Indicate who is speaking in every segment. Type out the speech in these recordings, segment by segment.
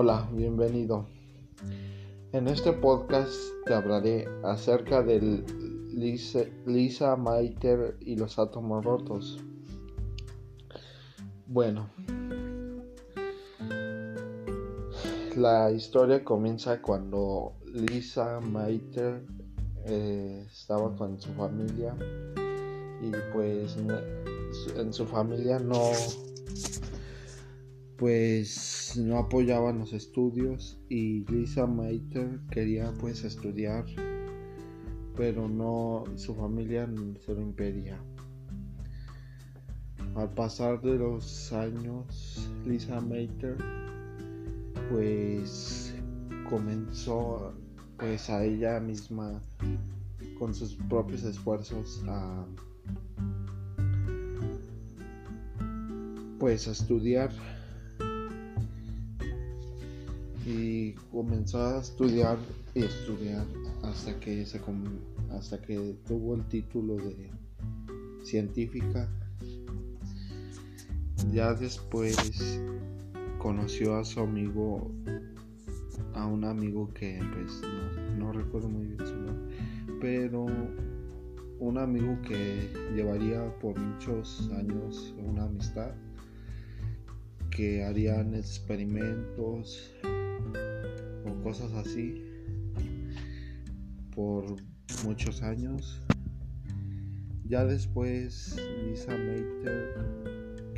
Speaker 1: Hola, bienvenido. En este podcast te hablaré acerca del Lisa, Lisa Maiter y los átomos rotos. Bueno, la historia comienza cuando Lisa Maiter eh, estaba con su familia y pues en su familia no pues no apoyaban los estudios y Lisa Maiter quería pues estudiar pero no su familia se lo impedía. Al pasar de los años Lisa Maiter pues comenzó pues a ella misma con sus propios esfuerzos a pues a estudiar y comenzó a estudiar y estudiar hasta que se hasta que tuvo el título de científica. Ya después conoció a su amigo a un amigo que pues no, recuerdo muy bien su nombre pero un amigo que llevaría por muchos años una amistad que harían experimentos cosas así por muchos años. Ya después Lisa Mater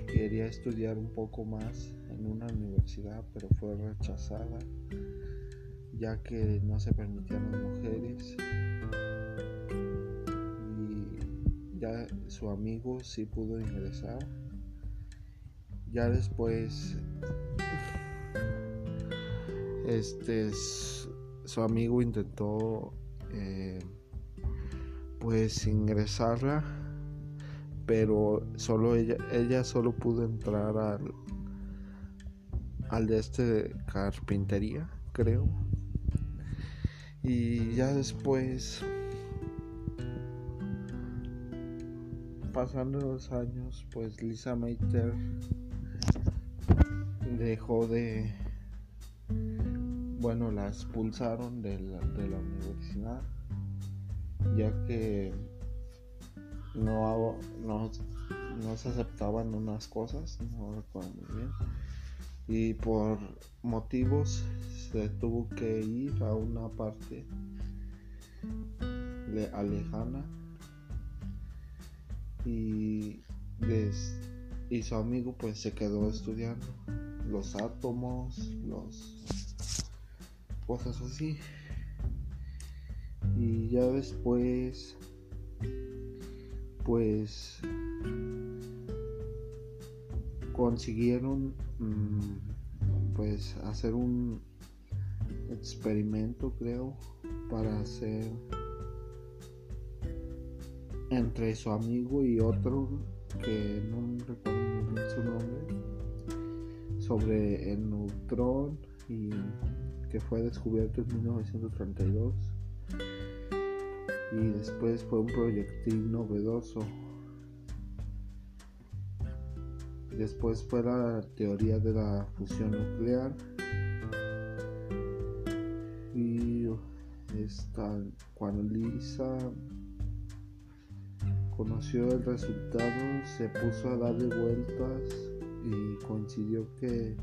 Speaker 1: quería estudiar un poco más en una universidad, pero fue rechazada ya que no se permitían las mujeres. Y ya su amigo sí pudo ingresar ya después, este, su amigo intentó, eh, pues, ingresarla, pero solo ella, ella solo pudo entrar al, al de este carpintería, creo. Y ya después, pasando los años, pues Lisa Mater dejó de bueno la expulsaron de la, de la universidad ya que no, no, no se aceptaban unas cosas no recuerdo muy bien y por motivos se tuvo que ir a una parte de alejana y, y su amigo pues se quedó estudiando los átomos, los cosas así. Y ya después pues consiguieron mm, pues hacer un experimento creo para hacer entre su amigo y otro que no recuerdo su nombre sobre el neutrón y que fue descubierto en 1932 y después fue un proyectil novedoso. Después fue la teoría de la fusión nuclear y esta, cuando Lisa conoció el resultado se puso a darle vueltas y coincidió que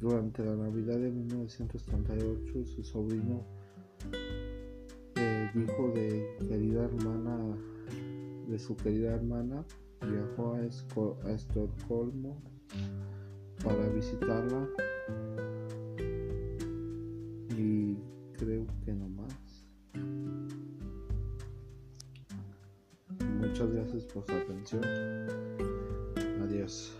Speaker 1: durante la Navidad de 1938 su sobrino eh, dijo de querida hermana de su querida hermana viajó a, a Estocolmo para visitarla. Y creo que no más. Muchas gracias por su atención. Adiós